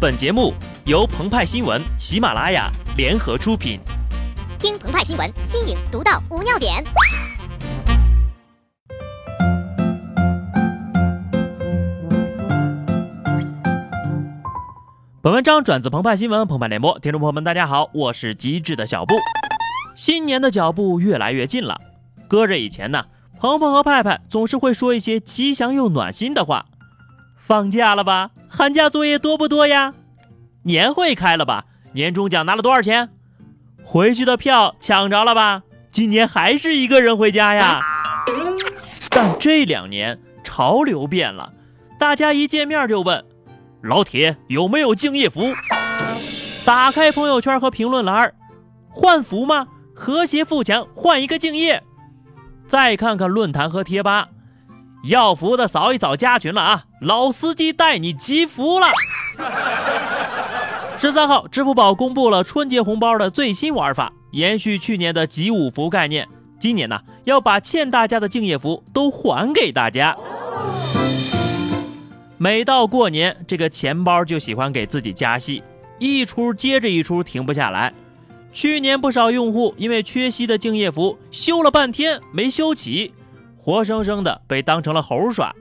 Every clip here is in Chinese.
本节目由澎湃新闻、喜马拉雅联合出品。听澎湃新闻，新颖独到，无尿点。本文章转自澎湃新闻、澎湃联播，听众朋友们，大家好，我是机智的小布。新年的脚步越来越近了，搁着以前呢，鹏鹏和派派总是会说一些吉祥又暖心的话。放假了吧？寒假作业多不多呀？年会开了吧？年终奖拿了多少钱？回去的票抢着了吧？今年还是一个人回家呀？但这两年潮流变了，大家一见面就问。老铁有没有敬业福？打开朋友圈和评论栏，换福吗？和谐富强，换一个敬业。再看看论坛和贴吧，要福的扫一扫加群了啊！老司机带你集福了。十三号，支付宝公布了春节红包的最新玩法，延续去年的集五福概念，今年呢要把欠大家的敬业福都还给大家。每到过年，这个钱包就喜欢给自己加戏，一出接着一出，停不下来。去年不少用户因为缺席的敬业福，修了半天没修齐，活生生的被当成了猴耍。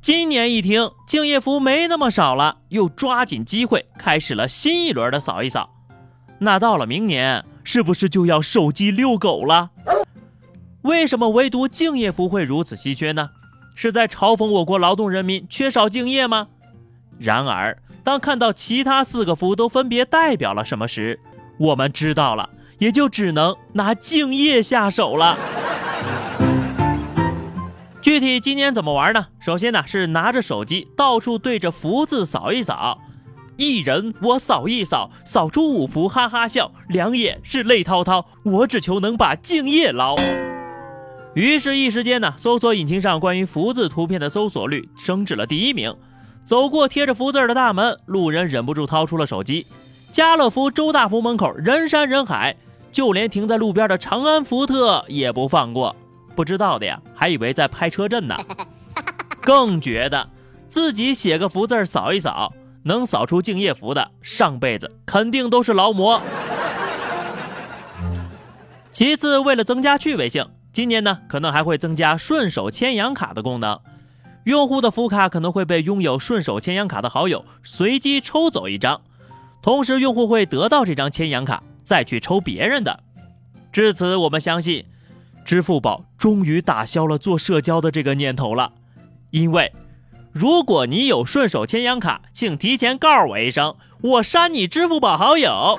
今年一听敬业福没那么少了，又抓紧机会开始了新一轮的扫一扫。那到了明年，是不是就要手机遛狗了？为什么唯独敬业福会如此稀缺呢？是在嘲讽我国劳动人民缺少敬业吗？然而，当看到其他四个福都分别代表了什么时，我们知道了，也就只能拿敬业下手了。具体今年怎么玩呢？首先呢是拿着手机到处对着福字扫一扫，一人我扫一扫，扫出五福哈哈笑，两眼是泪滔滔，我只求能把敬业捞。于是，一时间呢，搜索引擎上关于福字图片的搜索率升至了第一名。走过贴着福字的大门，路人忍不住掏出了手机。家乐福周大福门口人山人海，就连停在路边的长安福特也不放过。不知道的呀，还以为在拍车震呢。更觉得自己写个福字扫一扫，能扫出敬业福的，上辈子肯定都是劳模。其次，为了增加趣味性。今年呢，可能还会增加顺手牵羊卡的功能，用户的福卡可能会被拥有顺手牵羊卡的好友随机抽走一张，同时用户会得到这张牵羊卡，再去抽别人的。至此，我们相信，支付宝终于打消了做社交的这个念头了，因为如果你有顺手牵羊卡，请提前告诉我一声，我删你支付宝好友。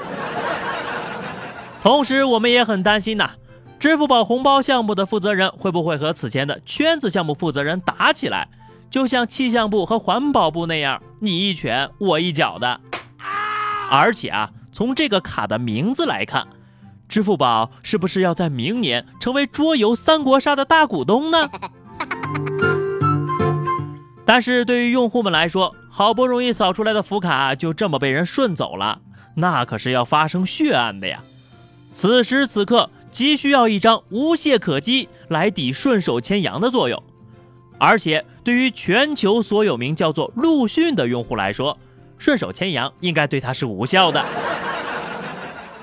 同时，我们也很担心呐。支付宝红包项目的负责人会不会和此前的圈子项目负责人打起来？就像气象部和环保部那样，你一拳我一脚的。而且啊，从这个卡的名字来看，支付宝是不是要在明年成为桌游三国杀的大股东呢？但是对于用户们来说，好不容易扫出来的福卡就这么被人顺走了，那可是要发生血案的呀！此时此刻。急需要一张无懈可击来抵顺手牵羊的作用，而且对于全球所有名叫做陆逊的用户来说，顺手牵羊应该对他是无效的。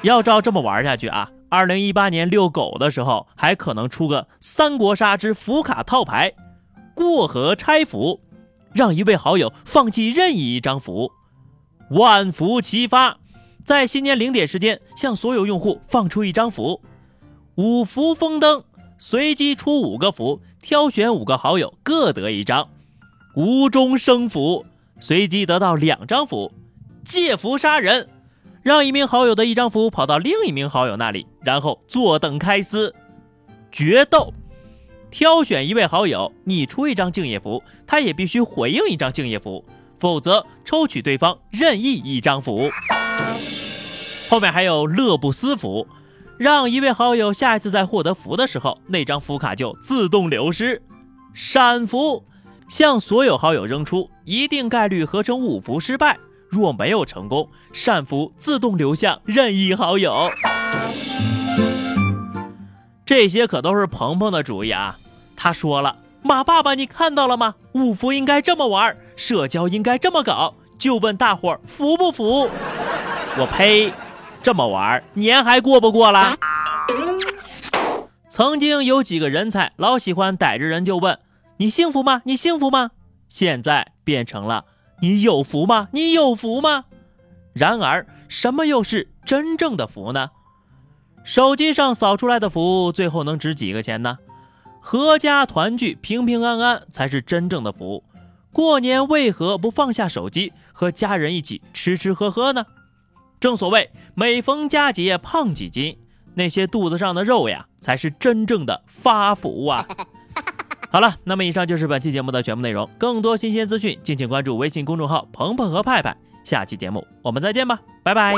要照这么玩下去啊，二零一八年遛狗的时候还可能出个三国杀之福卡套牌，过河拆福，让一位好友放弃任意一张福，万福齐发，在新年零点时间向所有用户放出一张福。五福封灯，随机出五个福，挑选五个好友各得一张。无中生福，随机得到两张福。借福杀人，让一名好友的一张福跑到另一名好友那里，然后坐等开撕。决斗，挑选一位好友，你出一张敬业福，他也必须回应一张敬业福，否则抽取对方任意一张福。后面还有乐不思福。让一位好友下一次在获得福的时候，那张福卡就自动流失。闪福，向所有好友扔出，一定概率合成五福失败。若没有成功，善福自动流向任意好友。这些可都是鹏鹏的主意啊！他说了：“马爸爸，你看到了吗？五福应该这么玩，社交应该这么搞，就问大伙儿服不服？我呸！这么玩年还过不过了？曾经有几个人才老喜欢逮着人就问你幸福吗？你幸福吗？现在变成了你有福吗？你有福吗？然而，什么又是真正的福呢？手机上扫出来的福，最后能值几个钱呢？阖家团聚、平平安安才是真正的福。过年为何不放下手机，和家人一起吃吃喝喝呢？正所谓每逢佳节胖几斤，那些肚子上的肉呀，才是真正的发福啊！好了，那么以上就是本期节目的全部内容。更多新鲜资讯，敬请关注微信公众号“鹏鹏和派派”。下期节目我们再见吧，拜拜。